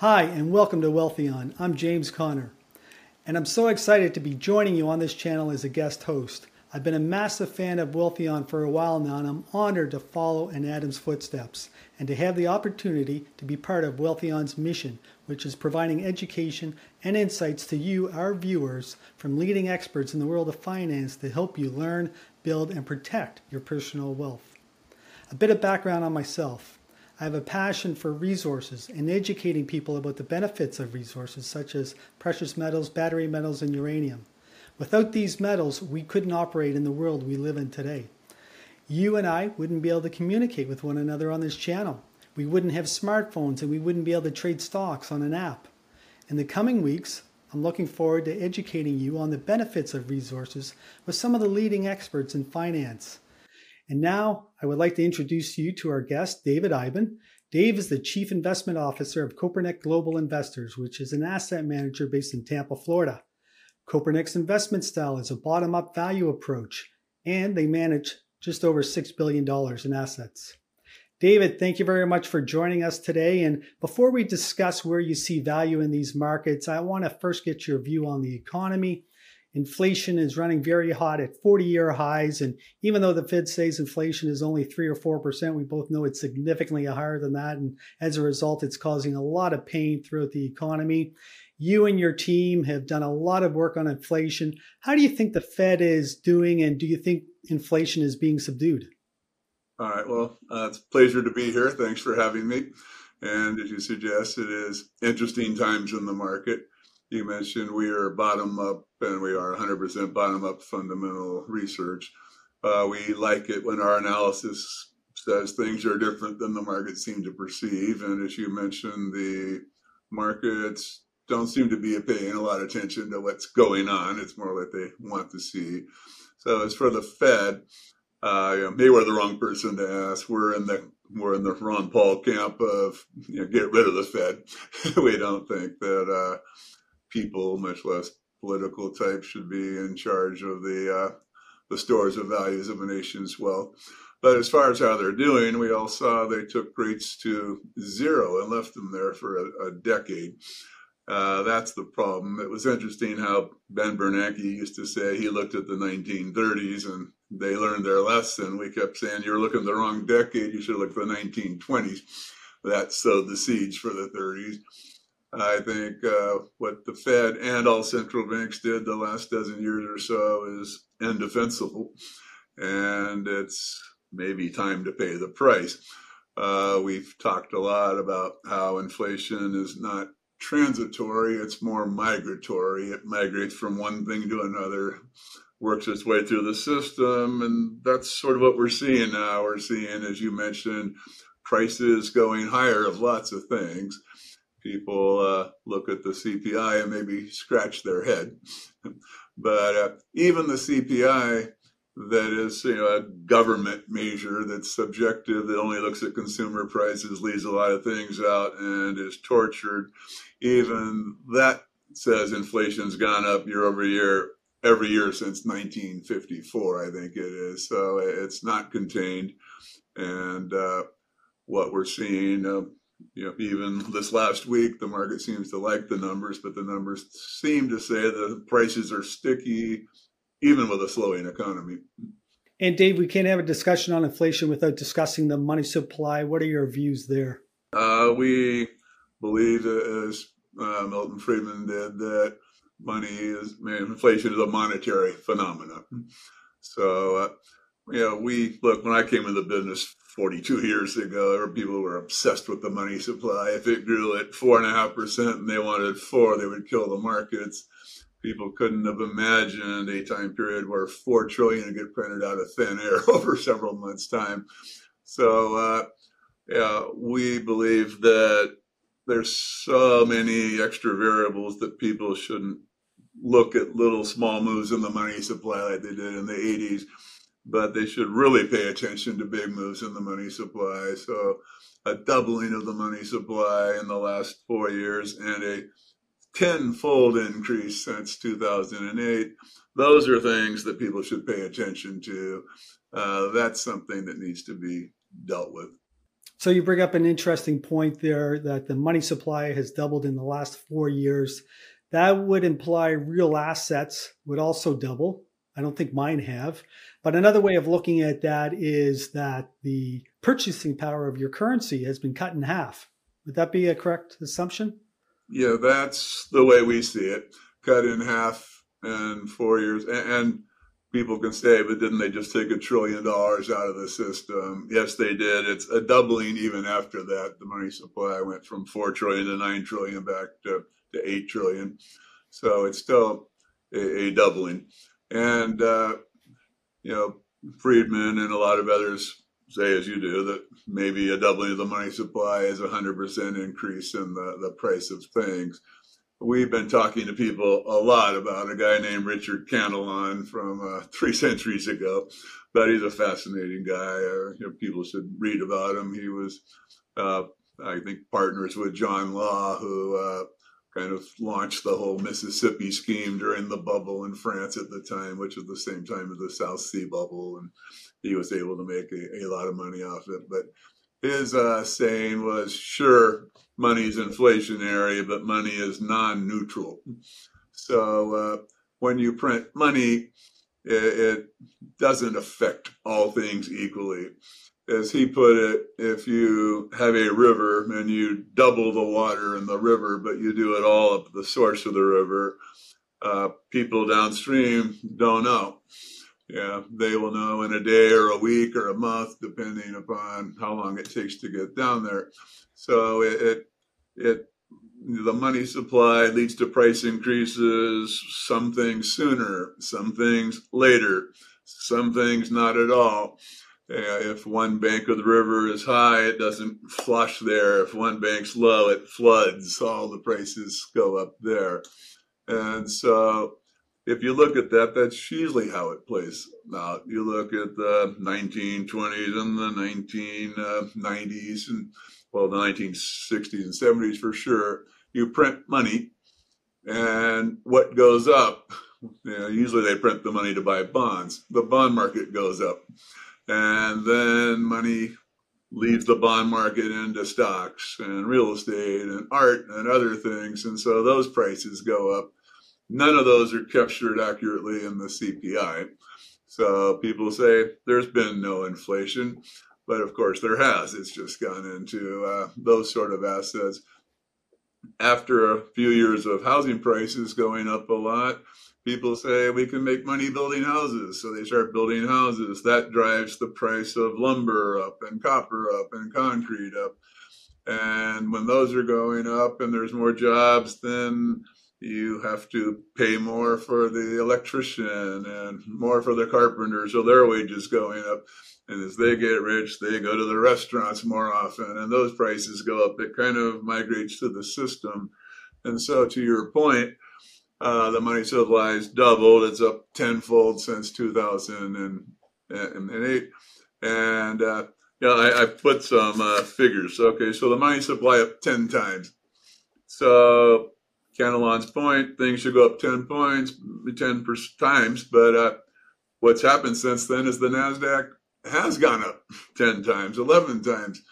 Hi, and welcome to Wealthion. I'm James Connor, and I'm so excited to be joining you on this channel as a guest host. I've been a massive fan of Wealthion for a while now, and I'm honored to follow in Adam's footsteps and to have the opportunity to be part of Wealthion's mission, which is providing education and insights to you, our viewers, from leading experts in the world of finance to help you learn, build, and protect your personal wealth. A bit of background on myself. I have a passion for resources and educating people about the benefits of resources such as precious metals, battery metals, and uranium. Without these metals, we couldn't operate in the world we live in today. You and I wouldn't be able to communicate with one another on this channel. We wouldn't have smartphones and we wouldn't be able to trade stocks on an app. In the coming weeks, I'm looking forward to educating you on the benefits of resources with some of the leading experts in finance. And now I would like to introduce you to our guest, David Iben. Dave is the Chief Investment Officer of Kopernik Global Investors, which is an asset manager based in Tampa, Florida. Kopernik's investment style is a bottom up value approach, and they manage just over $6 billion in assets. David, thank you very much for joining us today. And before we discuss where you see value in these markets, I want to first get your view on the economy Inflation is running very hot at 40 year highs. And even though the Fed says inflation is only 3 or 4%, we both know it's significantly higher than that. And as a result, it's causing a lot of pain throughout the economy. You and your team have done a lot of work on inflation. How do you think the Fed is doing? And do you think inflation is being subdued? All right. Well, uh, it's a pleasure to be here. Thanks for having me. And as you suggest, it is interesting times in the market you mentioned we are bottom up and we are 100% bottom up fundamental research. Uh, we like it when our analysis says things are different than the market seem to perceive. And as you mentioned, the markets don't seem to be paying a lot of attention to what's going on. It's more like they want to see. So as for the Fed, uh, you know, they were the wrong person to ask. We're in the we're in the Ron Paul camp of you know, get rid of the Fed. we don't think that uh, people, much less political types, should be in charge of the uh, the stores of values of a nation's wealth. But as far as how they're doing, we all saw they took rates to zero and left them there for a, a decade. Uh, that's the problem. It was interesting how Ben Bernanke used to say he looked at the 1930s and they learned their lesson. We kept saying, You're looking the wrong decade. You should look the 1920s. That sowed the seeds for the 30s. I think uh, what the Fed and all central banks did the last dozen years or so is indefensible, and it's maybe time to pay the price. Uh, we've talked a lot about how inflation is not transitory, it's more migratory. It migrates from one thing to another, works its way through the system, and that's sort of what we're seeing now. We're seeing, as you mentioned, prices going higher of lots of things people uh, look at the CPI and maybe scratch their head. but uh, even the CPI, that is you know, a government measure that's subjective, that only looks at consumer prices, leaves a lot of things out, and is tortured. Even that says inflation's gone up year over year every year since 1954, I think it is. So it's not contained. And uh, what we're seeing, uh, you know, even this last week, the market seems to like the numbers, but the numbers seem to say the prices are sticky, even with a slowing economy. And Dave, we can't have a discussion on inflation without discussing the money supply. What are your views there? Uh, we believe, as uh, Milton Friedman did, that money is inflation is a monetary phenomenon. So, uh, you know, we look when I came into the business 42 years ago, there were people who were obsessed with the money supply. If it grew at four and a half percent and they wanted four, they would kill the markets. People couldn't have imagined a time period where four trillion would get printed out of thin air over several months' time. So, uh, yeah, we believe that there's so many extra variables that people shouldn't look at little small moves in the money supply like they did in the 80s but they should really pay attention to big moves in the money supply. So, a doubling of the money supply in the last four years and a tenfold increase since 2008. Those are things that people should pay attention to. Uh, that's something that needs to be dealt with. So you bring up an interesting point there that the money supply has doubled in the last four years. That would imply real assets would also double. I don't think mine have. But another way of looking at that is that the purchasing power of your currency has been cut in half. Would that be a correct assumption? Yeah, that's the way we see it. Cut in half in four years. And, people can say, but didn't they just take a trillion dollars out of the system? Yes, they did. It's a doubling even after that. The money supply went from four trillion to nine trillion back to, to eight trillion. So it's still a, a doubling. And, uh, you know, Friedman and a lot of others say, as you do, that maybe a doubling of the money supply is a 100% increase in the, the price of things. We've been talking to people a lot about a guy named Richard Cantillon from uh, three centuries ago, but he's a fascinating guy. Uh, you know, people should read about him. He was, uh, I think, partners with John Law, who uh, kind of launched the whole Mississippi scheme during the bubble in France at the time, which was the same time as the South Sea bubble, and he was able to make a, a lot of money off it. But his uh, saying was, "Sure, money's inflationary, but money is non-neutral." So uh, when you print money, it, it doesn't affect all things equally as he put it, if you have a river and you double the water in the river, but you do it all at the source of the river, uh, people downstream don't know. Yeah, they will know in a day or a week or a month, depending upon how long it takes to get down there. So it, it, it the money supply leads to price increases. Some things sooner, some things later, some things not at all if one bank of the river is high, it doesn't flush there. If one bank's low, it floods. All the prices go up there. And so if you look at that, that's usually how it plays out. You look at the 1920s and the 1990s and, well, the 1960s and 70s for sure. You print money, and what goes up, you know, usually they print the money to buy bonds. The bond market goes up and then money leaves the bond market into stocks and real estate and art and other things. And so those prices go up. None of those are captured accurately in the CPI. So people say there's been no inflation, but of course there has. It's just gone into uh, those sort of assets. After a few years of housing prices going up a lot, people say we can make money building houses. So they start building houses. That drives the price of lumber up and copper up and concrete up. And when those are going up and there's more jobs, then you have to pay more for the electrician and more for the carpenter. So their wages going up. And as they get rich, they go to the restaurants more often and those prices go up. It kind of migrates to the system. And so to your point, uh, the money supply has doubled. It's up tenfold since 2008. And, uh, yeah, I, I, put some uh, figures. Okay, so the money supply up 10 times. So, Cantillon's point, things should go up 10 points, 10 times. But uh, what's happened since then is the NASDAQ has gone up 10 times, 11 times.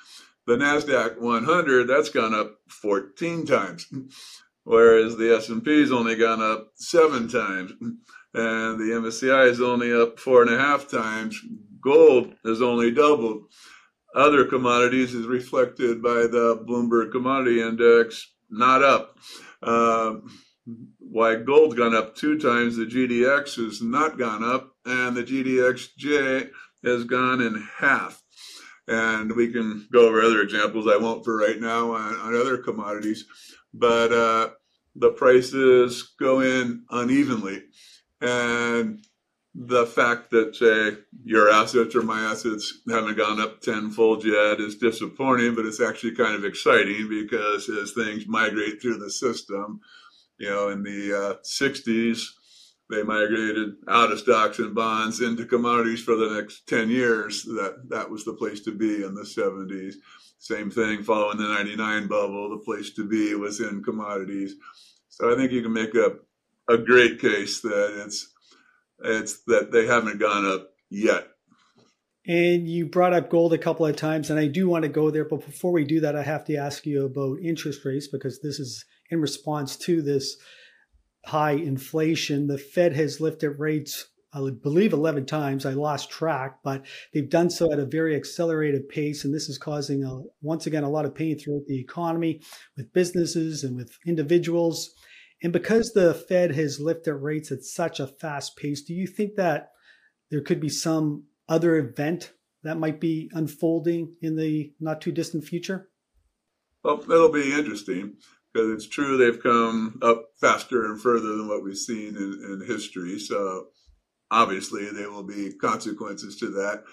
The NASDAQ 100, that's gone up 14 times whereas the S&P's only gone up seven times and the MSCI is only up four and a half times. Gold has only doubled. Other commodities is reflected by the Bloomberg Commodity Index, not up. Uh, why gold's gone up two times, the GDX has not gone up, and the GDXJ has gone in half. And we can go over other examples I won't for right now on, on other commodities but uh, the prices go in unevenly. And the fact that, say, your assets or my assets haven't gone up tenfold yet is disappointing, but it's actually kind of exciting because as things migrate through the system, you know, in the uh, 60s, they migrated out of stocks and bonds into commodities for the next 10 years. That, that was the place to be in the 70s. Same thing following the 99 bubble, the place to be was in commodities. So I think you can make a, a great case that it's, it's that they haven't gone up yet. And you brought up gold a couple of times, and I do want to go there. But before we do that, I have to ask you about interest rates because this is in response to this high inflation. The Fed has lifted rates, I believe, 11 times. I lost track, but they've done so at a very accelerated pace. And this is causing, a, once again, a lot of pain throughout the economy with businesses and with individuals. And because the Fed has lifted rates at such a fast pace, do you think that there could be some other event that might be unfolding in the not too distant future? Well, that'll be interesting because it's true they've come up faster and further than what we've seen in, in history. So obviously there will be consequences to that.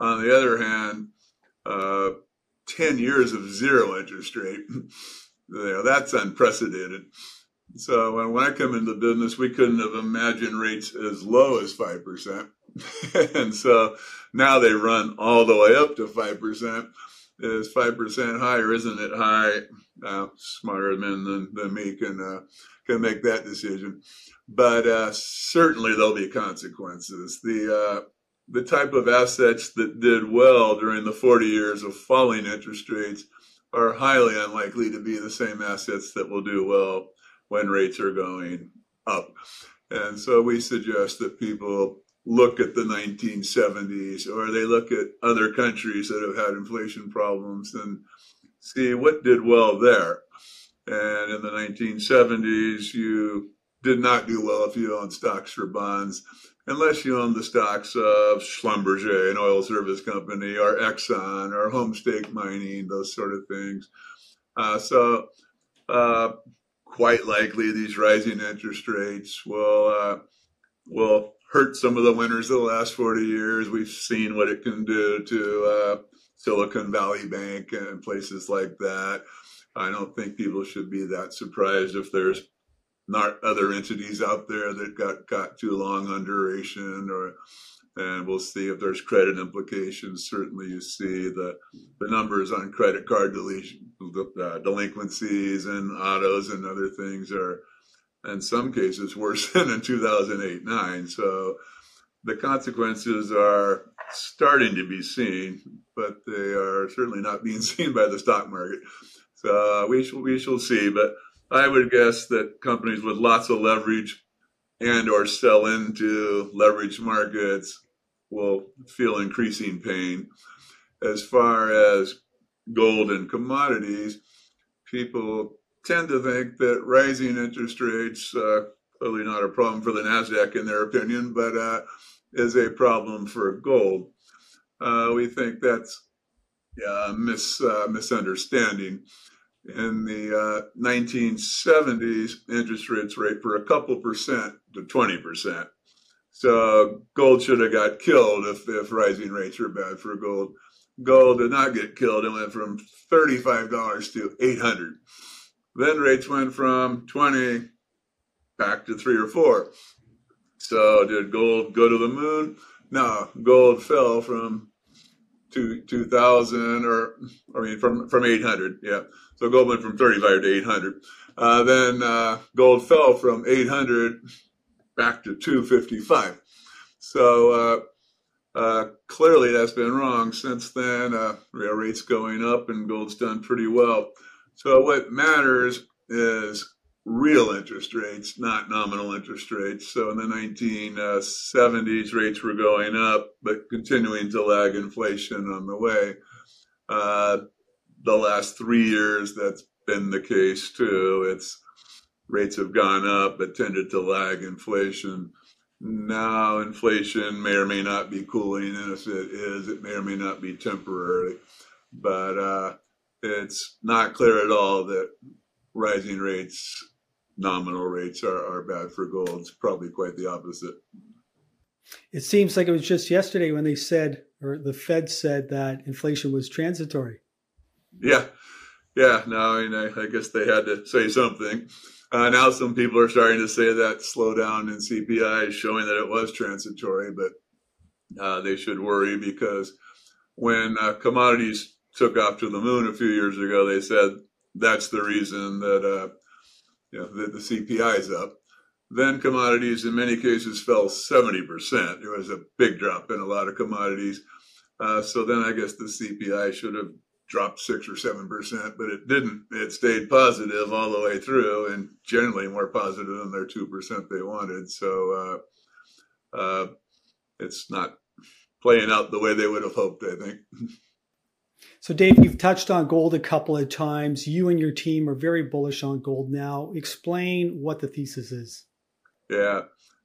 On the other hand, uh, 10 years of zero interest rate, you know, that's unprecedented. So when I come into business, we couldn't have imagined rates as low as 5%. and so now they run all the way up to 5%. Is 5% higher, isn't it high? Uh, smarter men than, than me can, uh, can make that decision. But uh, certainly there'll be consequences. The, uh, the type of assets that did well during the 40 years of falling interest rates are highly unlikely to be the same assets that will do well when rates are going up. And so we suggest that people look at the 1970s or they look at other countries that have had inflation problems and see what did well there. And in the 1970s, you did not do well if you owned stocks or bonds, unless you owned the stocks of Schlumberger, an oil service company, or Exxon, or Homestake Mining, those sort of things. Uh, so uh, quite likely these rising interest rates will uh, will hurt some of the winners of the last 40 years. We've seen what it can do to uh, Silicon Valley Bank and places like that. I don't think people should be that surprised if there's not other entities out there that got got too long on duration or and we'll see if there's credit implications. Certainly, you see the the numbers on credit card deletion, uh, delinquencies and autos and other things are, in some cases, worse than in 2008 9. So the consequences are starting to be seen, but they are certainly not being seen by the stock market. Uh, we shall we shall see. But I would guess that companies with lots of leverage and or sell into leverage markets will feel increasing pain. As far as gold and commodities, people tend to think that rising interest rates, uh, clearly not a problem for the NASDAQ in their opinion, but uh, is a problem for gold. Uh, we think that's a mis, uh, misunderstanding. In the 1970s, uh, interest rates rate for a couple percent to 20 percent. So gold should have got killed if, if rising rates were bad for gold. Gold did not get killed. It went from $35 to 800. Then rates went from 20 back to three or four. So did gold go to the moon? No, gold fell from two, 2000 or, I mean, from, from 800. Yeah. So gold went from 35 to 800. Uh, then uh, gold fell from 800 back to 255. So uh, uh, clearly that's been wrong since then. Uh, real rates going up and gold's done pretty well. So what matters is real interest rates, not nominal interest rates. So in the 1970s, rates were going up, but continuing to lag inflation on the way. Uh, the last three years, that's been the case too. It's rates have gone up, but tended to lag inflation. Now, inflation may or may not be cooling, and if it is, it may or may not be temporary. But uh, it's not clear at all that rising rates, nominal rates, are, are bad for gold. It's probably quite the opposite. It seems like it was just yesterday when they said, or the Fed said that inflation was transitory. Yeah, yeah. Now, I mean, I, I guess they had to say something. Uh, now some people are starting to say that slowdown in CPI is showing that it was transitory, but uh, they should worry because when uh, commodities took off to the moon a few years ago, they said that's the reason that uh, you know the, the CPI is up. Then commodities in many cases fell 70%. There was a big drop in a lot of commodities. Uh, so then I guess the CPI should have dropped six or seven percent, but it didn't. It stayed positive all the way through, and generally more positive than their two percent they wanted. So uh, uh, it's not playing out the way they would have hoped. I think. So, Dave, you've touched on gold a couple of times. You and your team are very bullish on gold now. Explain what the thesis is. Yeah.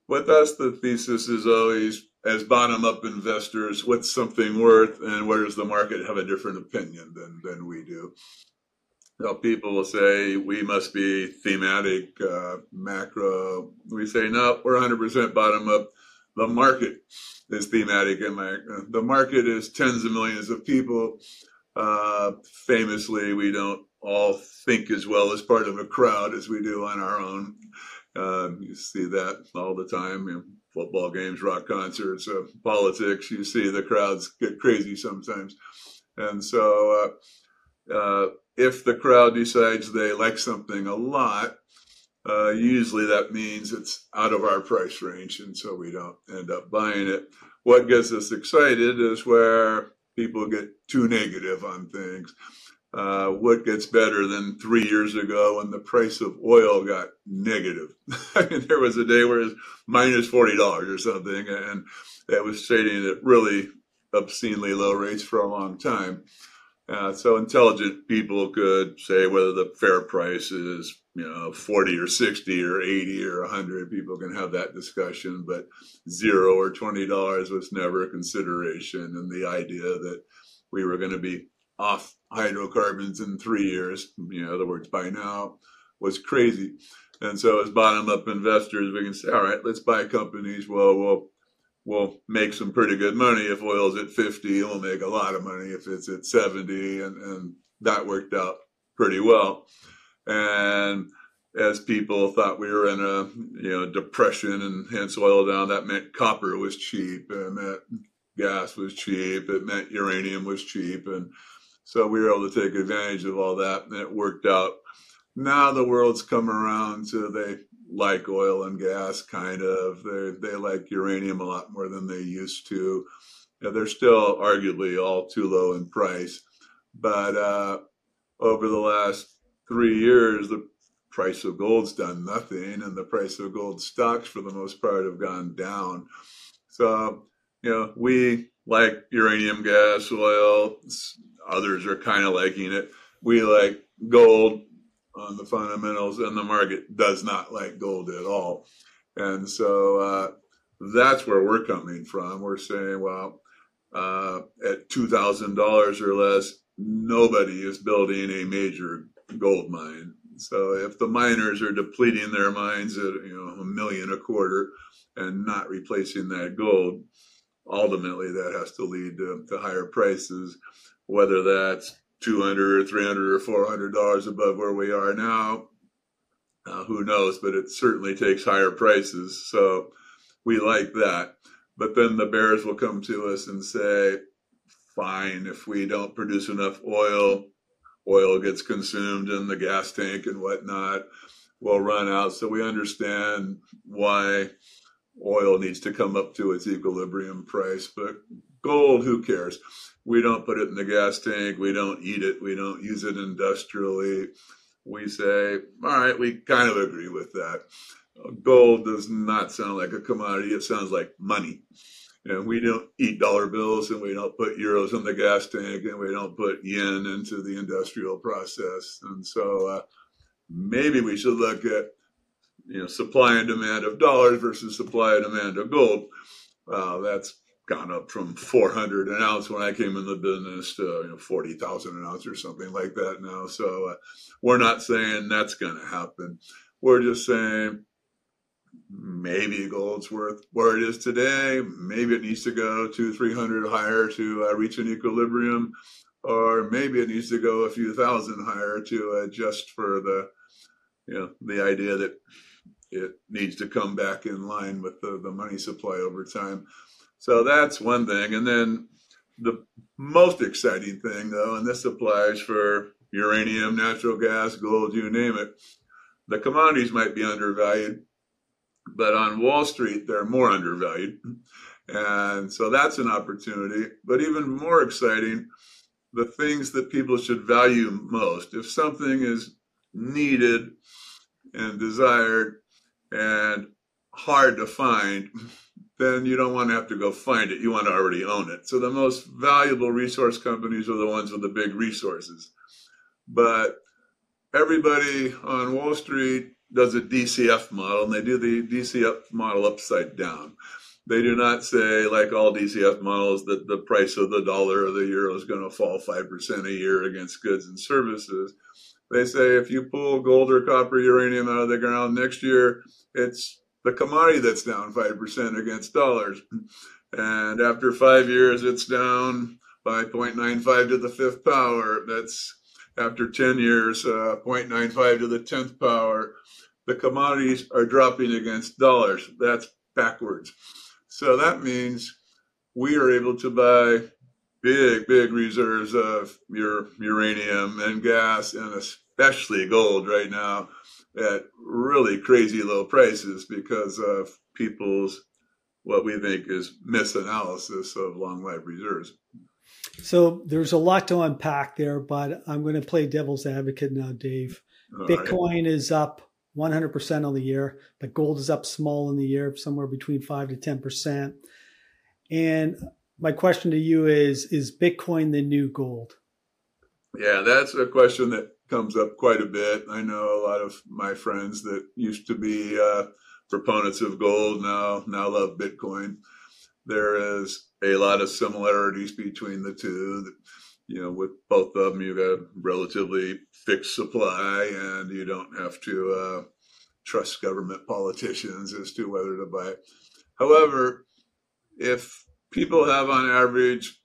With us, the thesis is always as bottom up investors, what's something worth and where does the market have a different opinion than, than we do? Now, people will say we must be thematic, uh, macro. We say, no, we're 100% bottom up. The market is thematic and macro. The market is tens of millions of people. Uh, famously, we don't all think as well as part of a crowd as we do on our own. Uh, you see that all the time. You know, football games, rock concerts, uh, politics. You see the crowds get crazy sometimes, and so uh, uh, if the crowd decides they like something a lot, uh, usually that means it's out of our price range, and so we don't end up buying it. What gets us excited is where people get too negative on things uh, what gets better than three years ago when the price of oil got negative. There was a day where it was minus forty dollars or something, and that was trading at really obscenely low rates for a long time. Uh, so intelligent people could say whether the fair price is you know 40 or 60 or 80 or 100 people can have that discussion but zero or 20 dollars was never a consideration and the idea that we were going to be off hydrocarbons in three years, you know, in other words, by now, was crazy. And so as bottom up investors, we can say, all right, let's buy companies. Well, we'll we'll make some pretty good money if oil's at 50. We'll make a lot of money if it's at 70. And, and that worked out pretty well. And as people thought we were in a you know depression and hence oil down, that meant copper was cheap, and that gas was cheap. It meant uranium was cheap, and so we were able to take advantage of all that, and it worked out. Now the world's come around so they like oil and gas, kind of. They they like uranium a lot more than they used to. They're still arguably all too low in price, but uh, over the last three years, the price of gold's done nothing, and the price of gold stocks, for the most part, have gone down. So, you know, we like uranium, gas, oil, Others are kind of liking it. We like gold on the fundamentals, and the market does not like gold at all. And so uh, that's where we're coming from. We're saying, well, uh, at two thousand dollars or less, nobody is building a major gold mine. So if the miners are depleting their mines at you know a million a quarter and not replacing that gold, ultimately that has to lead to, to higher prices. Whether that's 200 or 300 or 400 dollars above where we are now uh, who knows? But it certainly takes higher prices. So we like that. But then the bears will come to us and say fine if we don't produce enough oil oil gets consumed in the gas tank and whatnot will run out so we understand why oil needs to come up to its equilibrium price but gold who cares we don't put it in the gas tank. We don't eat it. We don't use it industrially. We say, all right, we kind of agree with that. Gold does not sound like a commodity. It sounds like money. And we don't eat dollar bills and we don't put euros in the gas tank and we don't put yen into the industrial process. And so uh, maybe we should look at you know supply and demand of dollars versus supply and demand of gold. Uh, that's gone up from 400 an ounce when I came in the business to you know, 40,000 an ounce or something like that now. So uh, we're not saying that's going to happen. We're just saying maybe gold's worth where it is today. Maybe it needs to go to 300 higher to uh, reach an equilibrium, or maybe it needs to go a few thousand higher to adjust for the, you know, the idea that it needs to come back in line with the, the money supply over time. So that's one thing. And then the most exciting thing, though, and this applies for uranium, natural gas, gold, you name it, the commodities might be undervalued, but on Wall Street, they're more undervalued. And so that's an opportunity. But even more exciting, the things that people should value most. If something is needed and desired and hard to find, then you don't want to have to go find it. You want to already own it. So the most valuable resource companies are the ones with the big resources. But everybody on Wall Street does a DCF model, and they do the DCF model upside down. They do not say, like all DCF models, that the price of the dollar or the euro is going to fall 5% a year against goods and services. They say if you pull gold or copper uranium out of the ground next year, it's the commodity that's down 5% against dollars. And after five years, it's down by 0.95 to the fifth power. That's after 10 years, uh, 0.95 to the 10th power. The commodities are dropping against dollars. That's backwards. So that means we are able to buy big, big reserves of uranium and gas and especially gold right now at really crazy low prices because of people's what we think is misanalysis of long life reserves. So there's a lot to unpack there, but I'm going to play devil's advocate now, Dave. All Bitcoin right. is up 100% on the year, but gold is up small in the year, somewhere between 5 to 10%. And my question to you is Is Bitcoin the new gold? Yeah, that's a question that comes up quite a bit. I know a lot of my friends that used to be uh, proponents of gold now now love Bitcoin. There is a lot of similarities between the two. You know, with both of them, you have got relatively fixed supply, and you don't have to uh, trust government politicians as to whether to buy. However, if people have on average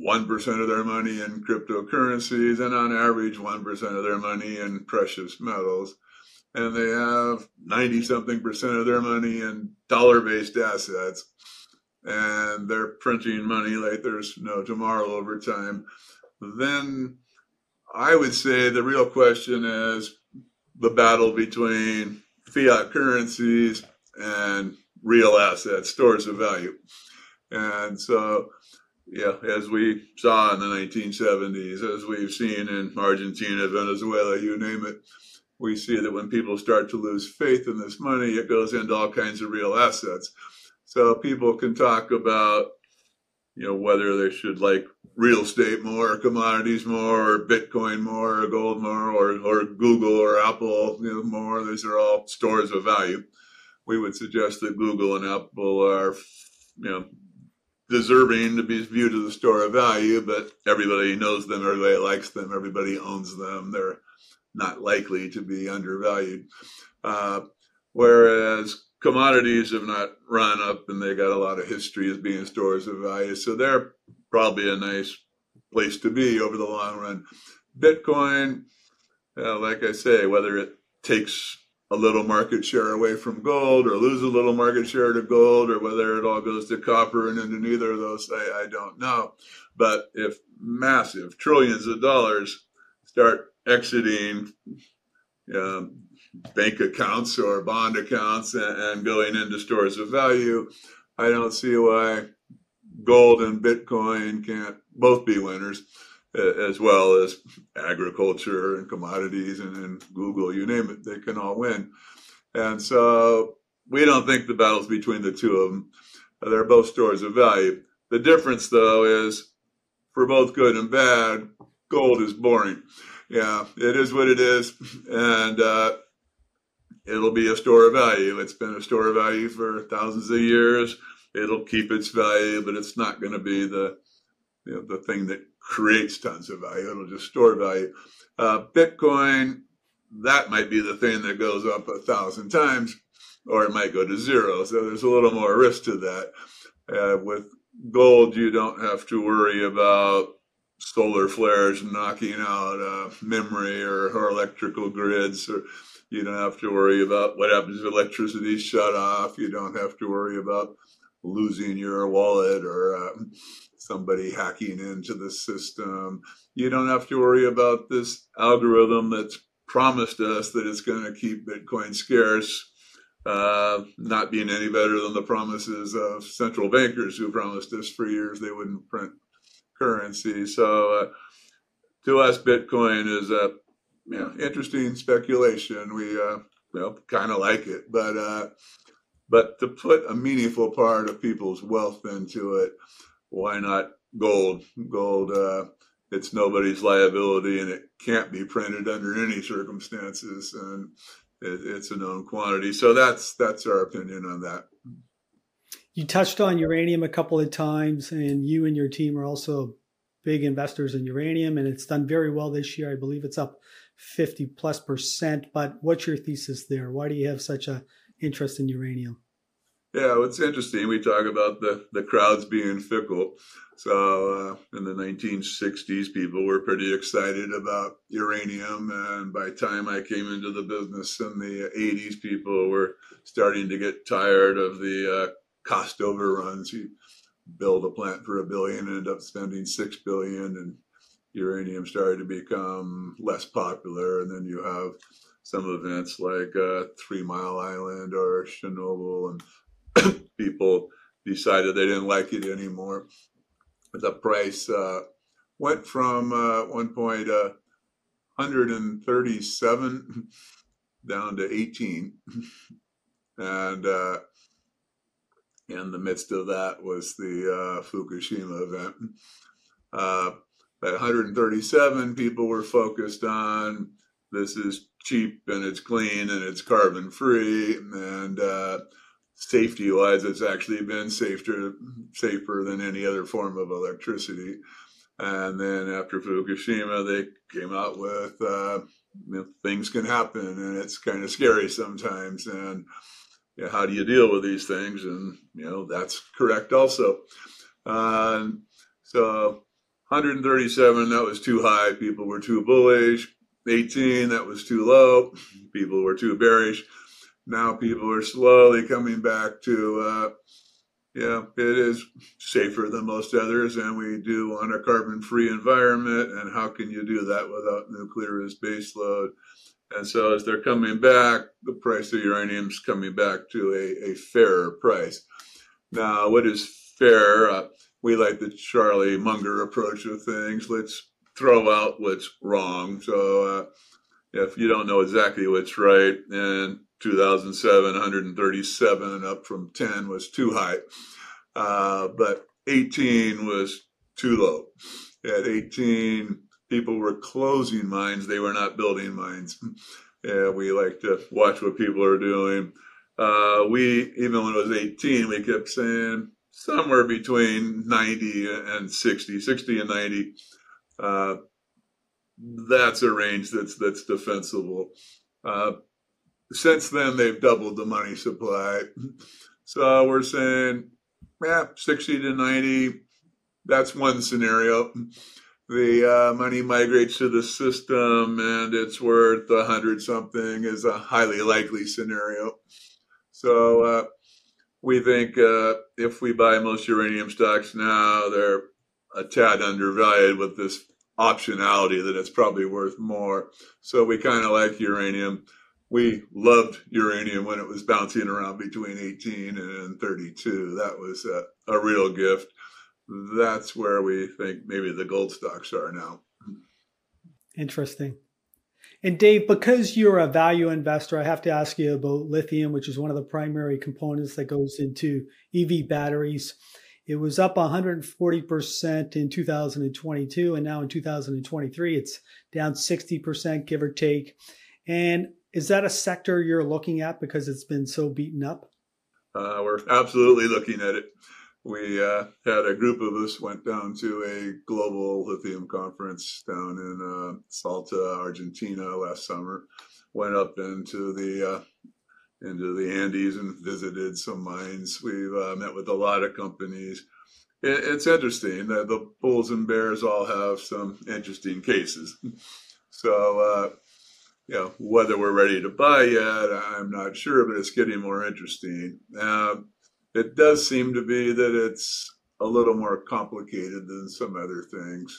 1% of their money in cryptocurrencies and on average 1% of their money in precious metals, and they have 90 something percent of their money in dollar based assets, and they're printing money like there's no tomorrow over time, then I would say the real question is the battle between fiat currencies and real assets, stores of value. And so, yeah, as we saw in the 1970s, as we've seen in Argentina, Venezuela, you name it, we see that when people start to lose faith in this money, it goes into all kinds of real assets. So people can talk about, you know, whether they should like real estate more, commodities more, or Bitcoin more, or gold more, or, or Google or Apple you know, more. These are all stores of value. We would suggest that Google and Apple are, you know, deserving to be viewed as a store of value, but everybody knows them, everybody likes them, everybody owns them. They're not likely to be undervalued. Uh, whereas commodities have not run up and they got a lot of history as being stores of value. So they're probably a nice place to be over the long run. Bitcoin, uh, like I say, whether it takes a little market share away from gold or lose a little market share to gold or whether it all goes to copper and into neither of those, I, I don't know. But if massive trillions of dollars start exiting um, bank accounts or bond accounts and, and going into stores of value. I don't see why gold and Bitcoin can't both be winners, as well as agriculture and commodities and, and Google, you name it, they can all win. And so we don't think the battle's between the two of them. They're both stores of value. The difference, though, is for both good and bad, gold is boring. Yeah, it is what it is. And uh, it'll be a store of value. It's been a store of value for thousands of years. It'll keep its value, but it's not going to be the you know, the thing that creates tons of value. It'll just store value. Uh, Bitcoin, that might be the thing that goes up a thousand times, or it might go to zero. So there's a little more risk to that. Uh, with gold, you don't have to worry about solar flares knocking out uh, memory or, or electrical grids or you don't have to worry about what happens if electricity is shut off. You don't have to worry about losing your wallet or uh, somebody hacking into the system. You don't have to worry about this algorithm that's promised us that it's going to keep Bitcoin scarce uh, not being any better than the promises of central bankers who promised us for years they wouldn't print currency. So uh, to us, Bitcoin is a you know, interesting speculation. We uh, well kind of like it, but uh, but to put a meaningful part of people's wealth into it, why not gold? Gold. Uh, it's nobody's liability, and it can't be printed under any circumstances, and it, it's a known quantity. So that's that's our opinion on that. You touched on uranium a couple of times, and you and your team are also big investors in uranium, and it's done very well this year. I believe it's up 50 plus percent. But what's your thesis there? Why do you have such a interest in uranium? Yeah, it's interesting. We talk about the, the crowds being fickle. So uh, in the 1960s, people were pretty excited about uranium. And by the time I came into the business in the 80s, people were starting to get tired of the uh, cost overruns. You build a plant for a billion and end up spending six billion and uranium started to become less popular. And then you have some events like uh, Three Mile Island or Chernobyl and people decided they didn't like it anymore. The price uh, went from uh, one point uh, 137 down to 18, and uh, in the midst of that was the uh, Fukushima event. Uh, at 137, people were focused on this is cheap and it's clean and it's carbon free and uh, safety wise, it's actually been safer safer than any other form of electricity. And then after Fukushima, they came out with uh, you know, things can happen, and it's kind of scary sometimes. And you know, how do you deal with these things? And you know that's correct also. Uh, so 137, that was too high. People were too bullish. 18, that was too low. People were too bearish now people are slowly coming back to, uh, yeah, it is safer than most others, and we do want a carbon free environment. And how can you do that without nuclear as baseload? And so, as they're coming back, the price of uranium is coming back to a, a fairer price. Now, what is fair? Uh, we like the Charlie Munger approach of things. Let's throw out what's wrong. So, uh, if you don't know exactly what's right, and 2007, 137 up from 10 was too high. Uh, but 18 was too low. At 18, people were closing mines, they were not building mines. Yeah, we like to watch what people are doing. Uh, we, even when it was 18, we kept saying somewhere between 90 and 60, 60 and 90. Uh, that's a range that's that's defensible. Uh, since then, they've doubled the money supply. So we're saying, yeah, 60 to 90, that's one scenario. The uh, money migrates to the system and it's worth a hundred something is a highly likely scenario. So uh, we think uh, if we buy most uranium stocks now, they're a tad undervalued with this optionality that it's probably worth more. So we kind of like uranium we loved uranium when it was bouncing around between 18 and 32. That was a, a, real gift. That's where we think maybe the gold stocks are now. Interesting. And Dave, because you're a value investor, I have to ask you about lithium, which is one of the primary components that goes into EV batteries. It was up 140% in 2022, and now in 2023, it's down 60%, give or take. And is that a sector you're looking at because it's been so beaten up? Uh, we're absolutely looking at it. We uh, had a group of us went down to a global lithium conference down in uh, Salta, Argentina last summer. Went up into the uh, into the Andes and visited some mines. We've uh, met with a lot of companies. It, it's interesting that the bulls and bears all have some interesting cases. So uh, you know, whether we're ready to buy yet, I'm not sure, but it's getting more interesting. Uh, it does seem to be that it's a little more complicated than some other things.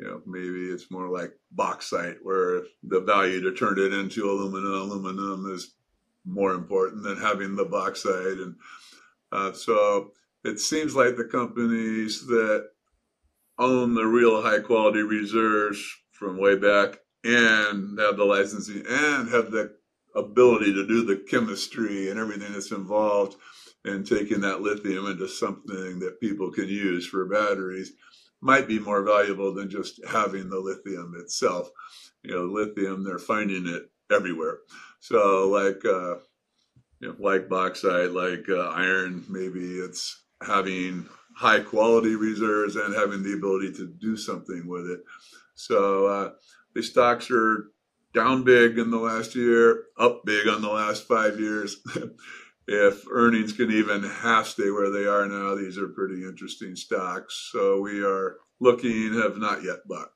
You know, maybe it's more like bauxite, where the value to turn it into aluminum, aluminum is more important than having the bauxite. And uh, so it seems like the companies that own the real high quality reserves from way back and have the licensing and have the ability to do the chemistry and everything that's involved in taking that lithium into something that people can use for batteries might be more valuable than just having the lithium itself. You know, lithium, they're finding it everywhere. So, like, uh, you know, like bauxite, like uh, iron, maybe it's having high quality reserves and having the ability to do something with it. So, uh, the stocks are down big in the last year, up big on the last five years. if earnings can even half stay where they are now, these are pretty interesting stocks. So we are looking, have not yet bought.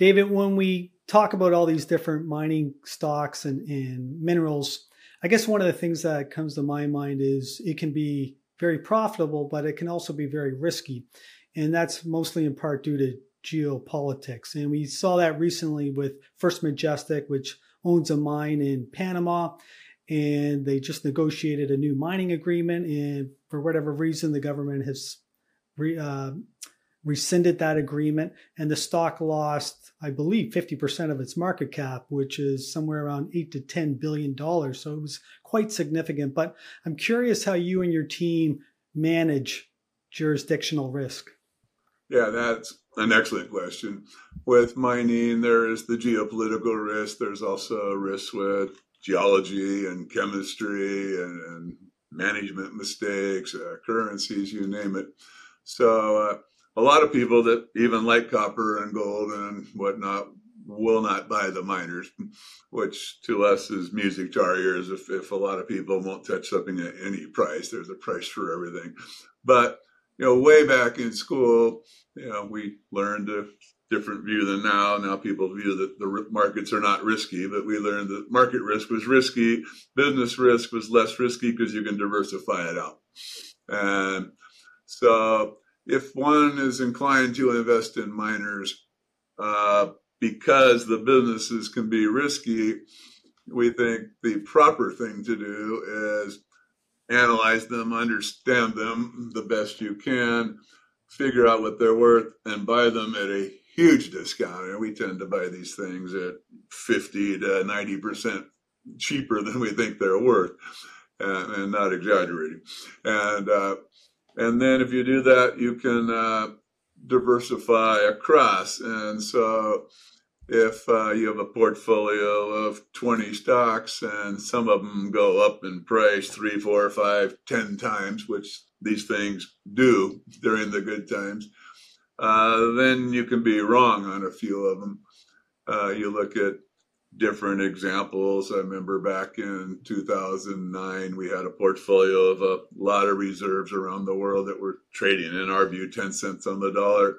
David, when we talk about all these different mining stocks and, and minerals, I guess one of the things that comes to my mind is it can be very profitable, but it can also be very risky. And that's mostly in part due to geopolitics. And we saw that recently with First Majestic, which owns a mine in Panama. And they just negotiated a new mining agreement. And for whatever reason, the government has re, uh, rescinded that agreement. And the stock lost, I believe, 50% of its market cap, which is somewhere around 8 to 10 billion dollars. So it was quite significant. But I'm curious how you and your team manage jurisdictional risk. Yeah, that's an excellent question. With mining, there is the geopolitical risk. There's also risk with geology and chemistry and, and management mistakes, uh, currencies, you name it. So, uh, a lot of people that even like copper and gold and whatnot will not buy the miners, which to us is music to our ears. If, if a lot of people won't touch something at any price, there's a price for everything. But you know, way back in school, you know, we learned a different view than now. Now people view that the markets are not risky, but we learned that market risk was risky. Business risk was less risky because you can diversify it out. And so if one is inclined to invest in miners, uh, because the businesses can be risky, we think the proper thing to do is analyze them, understand them the best you can, figure out what they're worth, and buy them at a huge discount. And we tend to buy these things at 50 to 90% cheaper than we think they're worth, and, and not exaggerating. And uh, and then if you do that, you can uh, diversify across. And so if uh, you have a portfolio of 20 stocks and some of them go up in price three, four, five, ten times, which these things do during the good times, uh, then you can be wrong on a few of them. Uh, you look at different examples. I remember back in 2009, we had a portfolio of a lot of reserves around the world that were trading, in our view, 10 cents on the dollar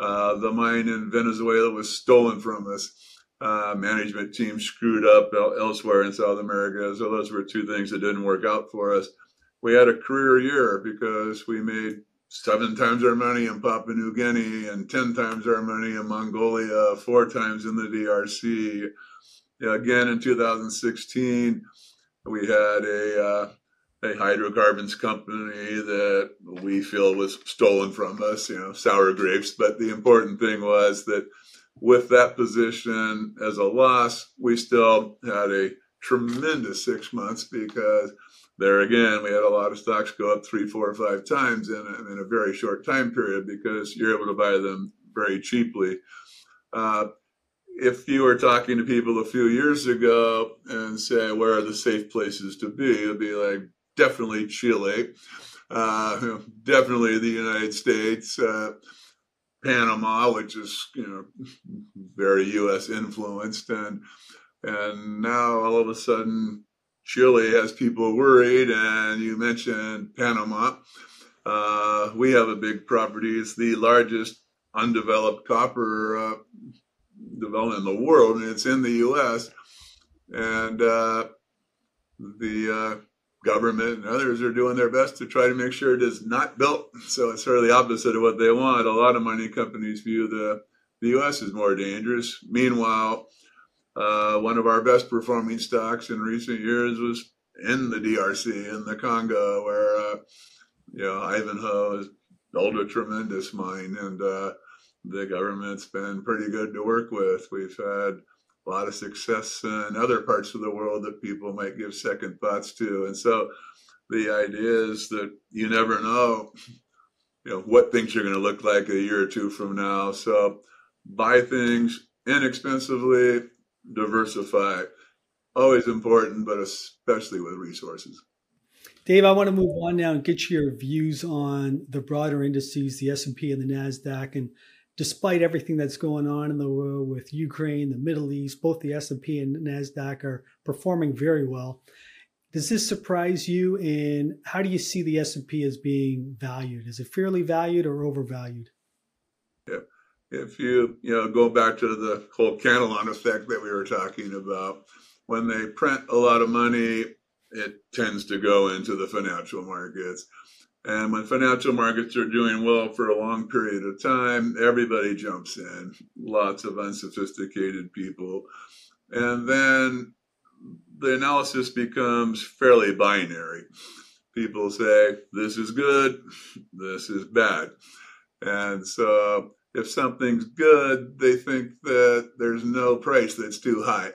uh, the mine in Venezuela was stolen from us. Uh, management team screwed up elsewhere in South America. So those were two things that didn't work out for us. We had a career year because we made seven times our money in Papua New Guinea and 10 times our money in Mongolia, four times in the DRC. again, in 2016, we had a uh, a hydrocarbons company that we feel was stolen from us, you know, sour grapes. But the important thing was that with that position as a loss, we still had a tremendous six months because there again, we had a lot of stocks go up three, four, five times in a, in a very short time period because you're able to buy them very cheaply. Uh, if you were talking to people a few years ago and say, where are the safe places to be? It'd be like, definitely Chile, uh, definitely the United States, uh, Panama, which is you know very U.S. influenced, and and now all of a sudden Chile has people worried. And you mentioned Panama. Uh, we have a big property. It's the largest undeveloped copper uh, development in the world, and it's in the U.S. And uh, the uh, government and others are doing their best to try to make sure it is not built. So it's sort of the opposite of what they want. A lot of mining companies view the the U.S. as more dangerous. Meanwhile, uh, one of our best performing stocks in recent years was in the DRC, in the Congo, where, uh, you know, Ivanhoe has built a tremendous mine and uh, the government's been pretty good to work with. We've had a lot of success in other parts of the world that people might give second thoughts to. And so the idea is that you never know, you know, what things are going to look like a year or two from now. So buy things inexpensively, diversify. Always important, but especially with resources. Dave, I want to move on now and get your views on the broader indices, the S&P and the Nasdaq and despite everything that's going on in the world with Ukraine, the Middle East, both the S&P and Nasdaq are performing very well. Does this surprise you and how do you see the S&P as being valued? Is it fairly valued or overvalued? If you, you know, go back to the whole Cantillon effect that we were talking about, when they print a lot of money, it tends to go into the financial markets. And when financial markets are doing well for a long period of time, everybody jumps in, lots of unsophisticated people. And then the analysis becomes fairly binary. People say, this is good, this is bad. And so if something's good, they think that there's no price that's too high.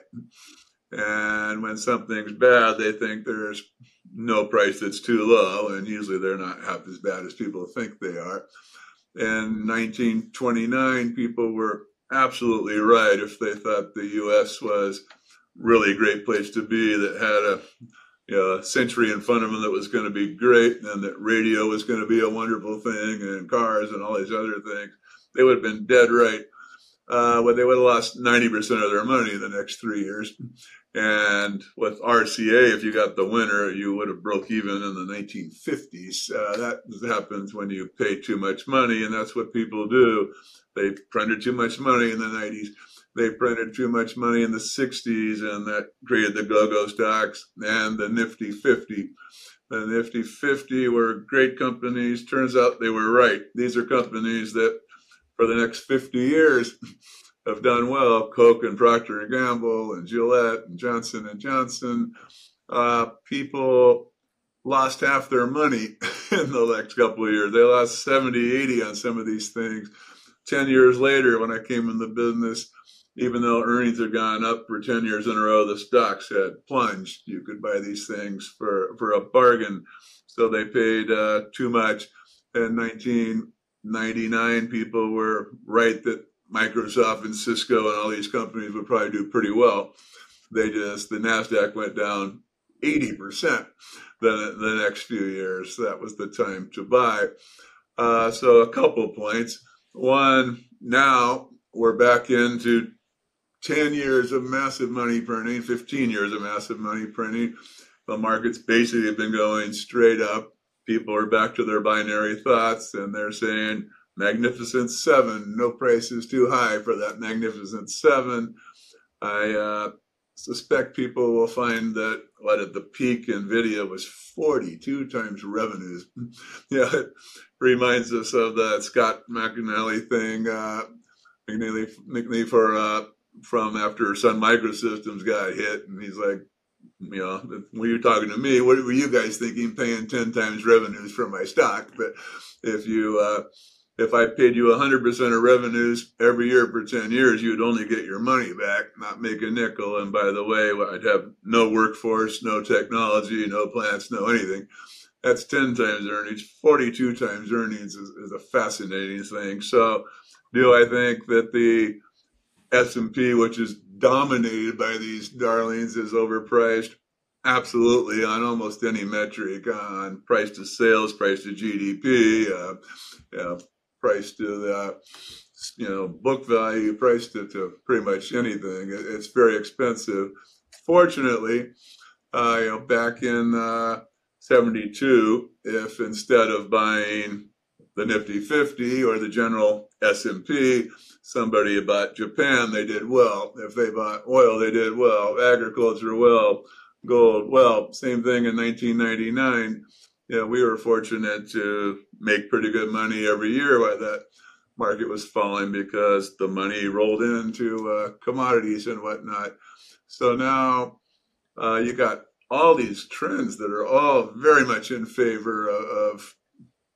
And when something's bad, they think there's no price that's too low, and usually they're not half as bad as people think they are. In 1929, people were absolutely right if they thought the U.S. was really a great place to be that had a you know, century in front of them that was going to be great and that radio was going to be a wonderful thing and cars and all these other things. They would have been dead right. Uh, they would have lost 90% of their money in the next three years. And with RCA, if you got the winner, you would have broke even in the 1950s. Uh, that happens when you pay too much money, and that's what people do. They printed too much money in the 90s. They printed too much money in the 60s, and that created the go-go stocks and the Nifty 50. The Nifty 50 were great companies. Turns out they were right. These are companies that, for the next 50 years, have done well. Coke and Procter and Gamble and Gillette and Johnson and Johnson. Uh, people lost half their money in the next couple of years. They lost 70, 80 on some of these things. 10 years later, when I came in the business, even though earnings had gone up for 10 years in a row, the stocks had plunged. You could buy these things for, for a bargain. So they paid uh, too much. In 1999, people were right that Microsoft and Cisco and all these companies would probably do pretty well. They just, the NASDAQ went down 80% the, the next few years. That was the time to buy. Uh, so, a couple points. One, now we're back into 10 years of massive money printing, 15 years of massive money printing. The markets basically have been going straight up. People are back to their binary thoughts and they're saying, Magnificent Seven. No price is too high for that Magnificent Seven. I uh, suspect people will find that what at the peak Nvidia was 42 times revenues. yeah, it reminds us of the Scott McNealy thing. Uh, McNealy, McNealy for uh, from after Sun Microsystems got hit, and he's like, you know, when you're talking to me, what were you guys thinking paying 10 times revenues for my stock? But if you uh, if I paid you 100% of revenues every year for 10 years, you'd only get your money back, not make a nickel. And by the way, I'd have no workforce, no technology, no plants, no anything. That's 10 times earnings. 42 times earnings is, is a fascinating thing. So do I think that the S&P, which is dominated by these darlings, is overpriced? Absolutely, on almost any metric, on price to sales, price to GDP, uh, price to the you know book value, price to, to pretty much anything. It, it's very expensive. Fortunately, uh, you know, back in uh, 72, if instead of buying the Nifty 50 or the general S&P, somebody bought Japan, they did well. If they bought oil, they did well. Agriculture, well. Gold, well. Same thing in 1999 yeah, we were fortunate to make pretty good money every year while that market was falling because the money rolled into uh, commodities and whatnot. So now uh, you got all these trends that are all very much in favor of, of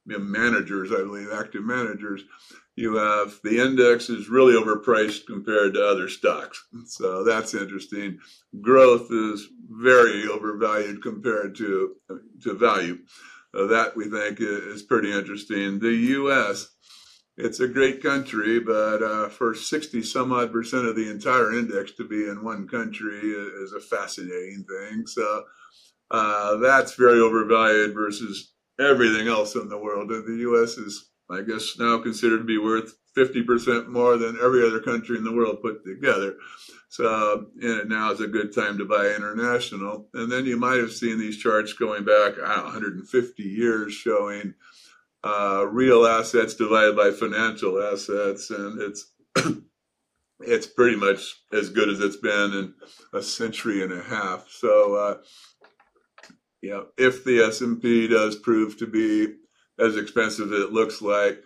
you know, managers, I believe, active managers. You have the index is really overpriced compared to other stocks. So that's interesting. Growth is very overvalued compared to, to value. Uh, that we think is pretty interesting. The U.S it's a great country, but uh, for 60 some odd percent of the entire index to be in one country is a fascinating thing. So uh, that's very overvalued versus everything else in the world. And the U.S. is, I guess, now considered to be worth 50% more than every other country in the world put together. So now is a good time to buy international. And then you might have seen these charts going back 150 years showing uh, real assets divided by financial assets, and it's it's pretty much as good as it's been in a century and a half. So, uh, yeah, if the S and P does prove to be as expensive as it looks like,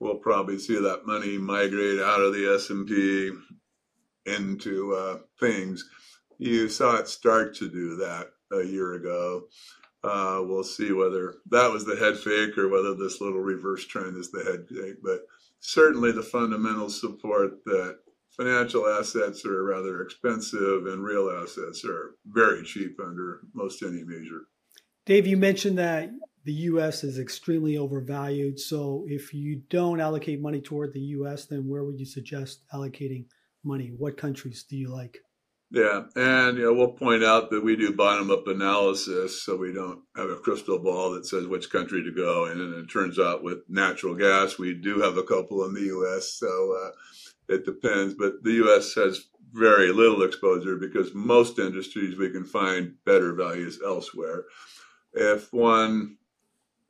we'll probably see that money migrate out of the S and P into uh, things. You saw it start to do that a year ago. Uh, we'll see whether that was the head fake or whether this little reverse trend is the head fake. But certainly the fundamental support that financial assets are rather expensive and real assets are very cheap under most any measure. Dave, you mentioned that the U.S. is extremely overvalued. So if you don't allocate money toward the U.S., then where would you suggest allocating money? What countries do you like? Yeah, and you know we'll point out that we do bottom up analysis, so we don't have a crystal ball that says which country to go. And it turns out with natural gas, we do have a couple in the U.S., so uh, it depends. But the U.S. has very little exposure because most industries we can find better values elsewhere. If one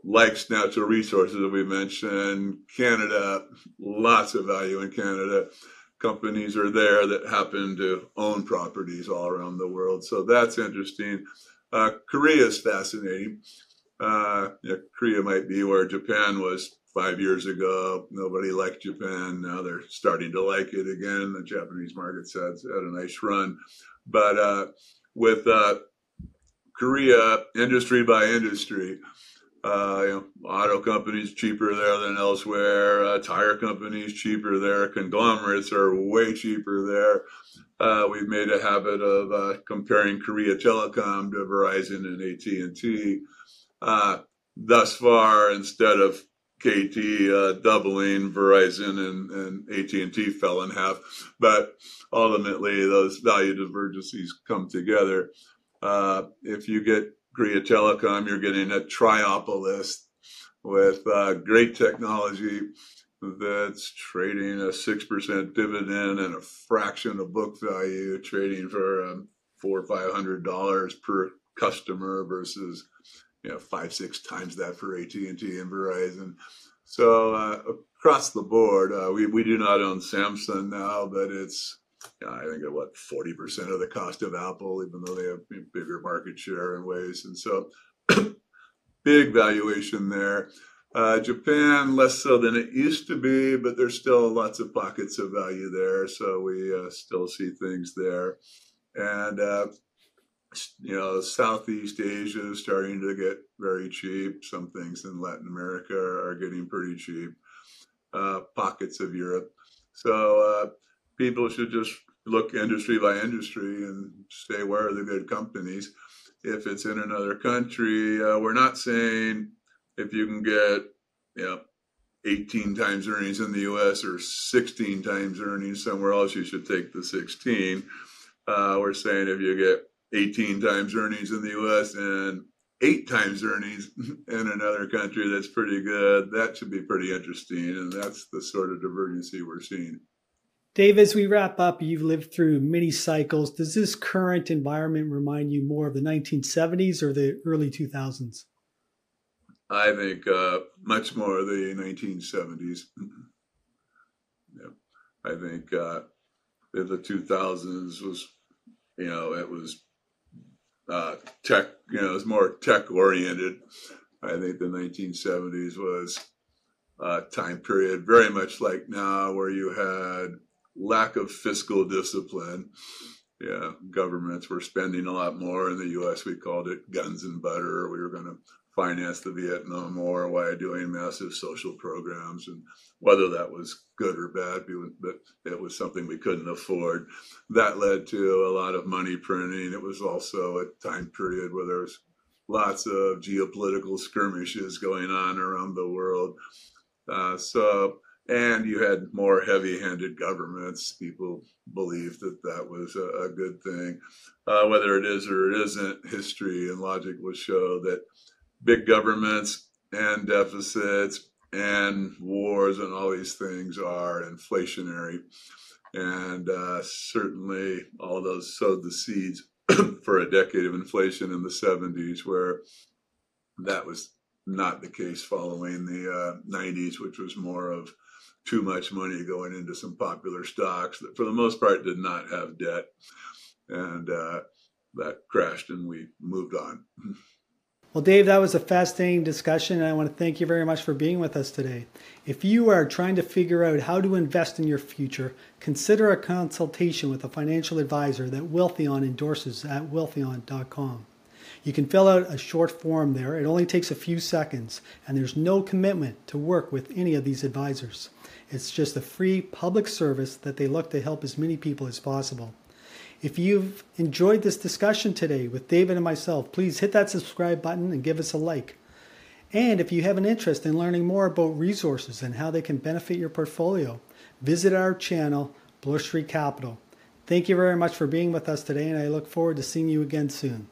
likes natural resources that we mentioned, Canada, lots of value in Canada companies are there that happen to own properties all around the world. So that's interesting. Uh, Korea is fascinating. Uh, Korea might be where Japan was five years ago. Nobody liked Japan. Now they're starting to like it again. The Japanese market's had, had a nice run. But uh, with uh, Korea, industry by industry, uh, you know, auto companies cheaper there than elsewhere. Uh, tire companies cheaper there. Conglomerates are way cheaper there. Uh, we've made a habit of uh, comparing Korea Telecom to Verizon and AT and T. Uh, thus far, instead of KT uh, doubling, Verizon and, and AT and T fell in half. But ultimately, those value divergences come together. if you get Korea Telecom, you're getting a triopolis with uh, great technology that's trading a 6% dividend and a fraction of book value, trading for um, four or five hundred dollars per customer versus you know five six times that for AT&T and Verizon. So uh, across the board, uh, we we do not own Samsung now, but it's I think at what forty percent of the cost of Apple, even though they have bigger market share in ways, and so big valuation there. Uh, Japan less so than it used to be, but there's still lots of pockets of value there, so we uh, still see things there, and uh, you know Southeast Asia is starting to get very cheap. Some things in Latin America are getting pretty cheap. Uh, pockets of Europe, so uh, people should just look industry by industry and say where are the good companies. If it's in another country, uh, we're not saying if you can get you know 18 times earnings in the U.S. or 16 times earnings somewhere else, you should take the 16. Uh, we're saying if you get 18 times earnings in the U.S. and eight times earnings in another country, that's pretty good. That should be pretty interesting, and that's the sort of divergency we're seeing. Dave, as we wrap up, you've lived through many cycles. Does this current environment remind you more of the 1970s or the early 2000s? I think uh, much more of the 1970s. yeah. I think uh, the 2000s was, you know, it was uh, tech, you know, it was more tech oriented. I think the 1970s was a time period very much like now where you had lack of fiscal discipline yeah, governments were spending a lot more. In the U.S., we called it guns and butter. We were going to finance the Vietnam War while doing massive social programs, and whether that was good or bad, but it was something we couldn't afford. That led to a lot of money printing. It was also a time period where there was lots of geopolitical skirmishes going on around the world. Uh, so and you had more heavy-handed governments. People believed that that was a, a good thing. Uh, whether it is or it isn't, history and logic will show that big governments and deficits and wars and all these things are inflationary. And uh, certainly all those sowed the seeds for a decade of inflation in the 70s, where that was not the case following the uh, 90s, which was more of too much money going into some popular stocks that, for the most part, did not have debt. And uh, that crashed and we moved on. Well, Dave, that was a fascinating discussion, and I want to thank you very much for being with us today. If you are trying to figure out how to invest in your future, consider a consultation with a financial advisor that Wealthion endorses at wealthion.com. You can fill out a short form there. It only takes a few seconds, and there's no commitment to work with any of these advisors. It's just a free public service that they look to help as many people as possible. If you've enjoyed this discussion today with David and myself, please hit that subscribe button and give us a like. And if you have an interest in learning more about resources and how they can benefit your portfolio, visit our channel, Bloor Street Capital. Thank you very much for being with us today, and I look forward to seeing you again soon.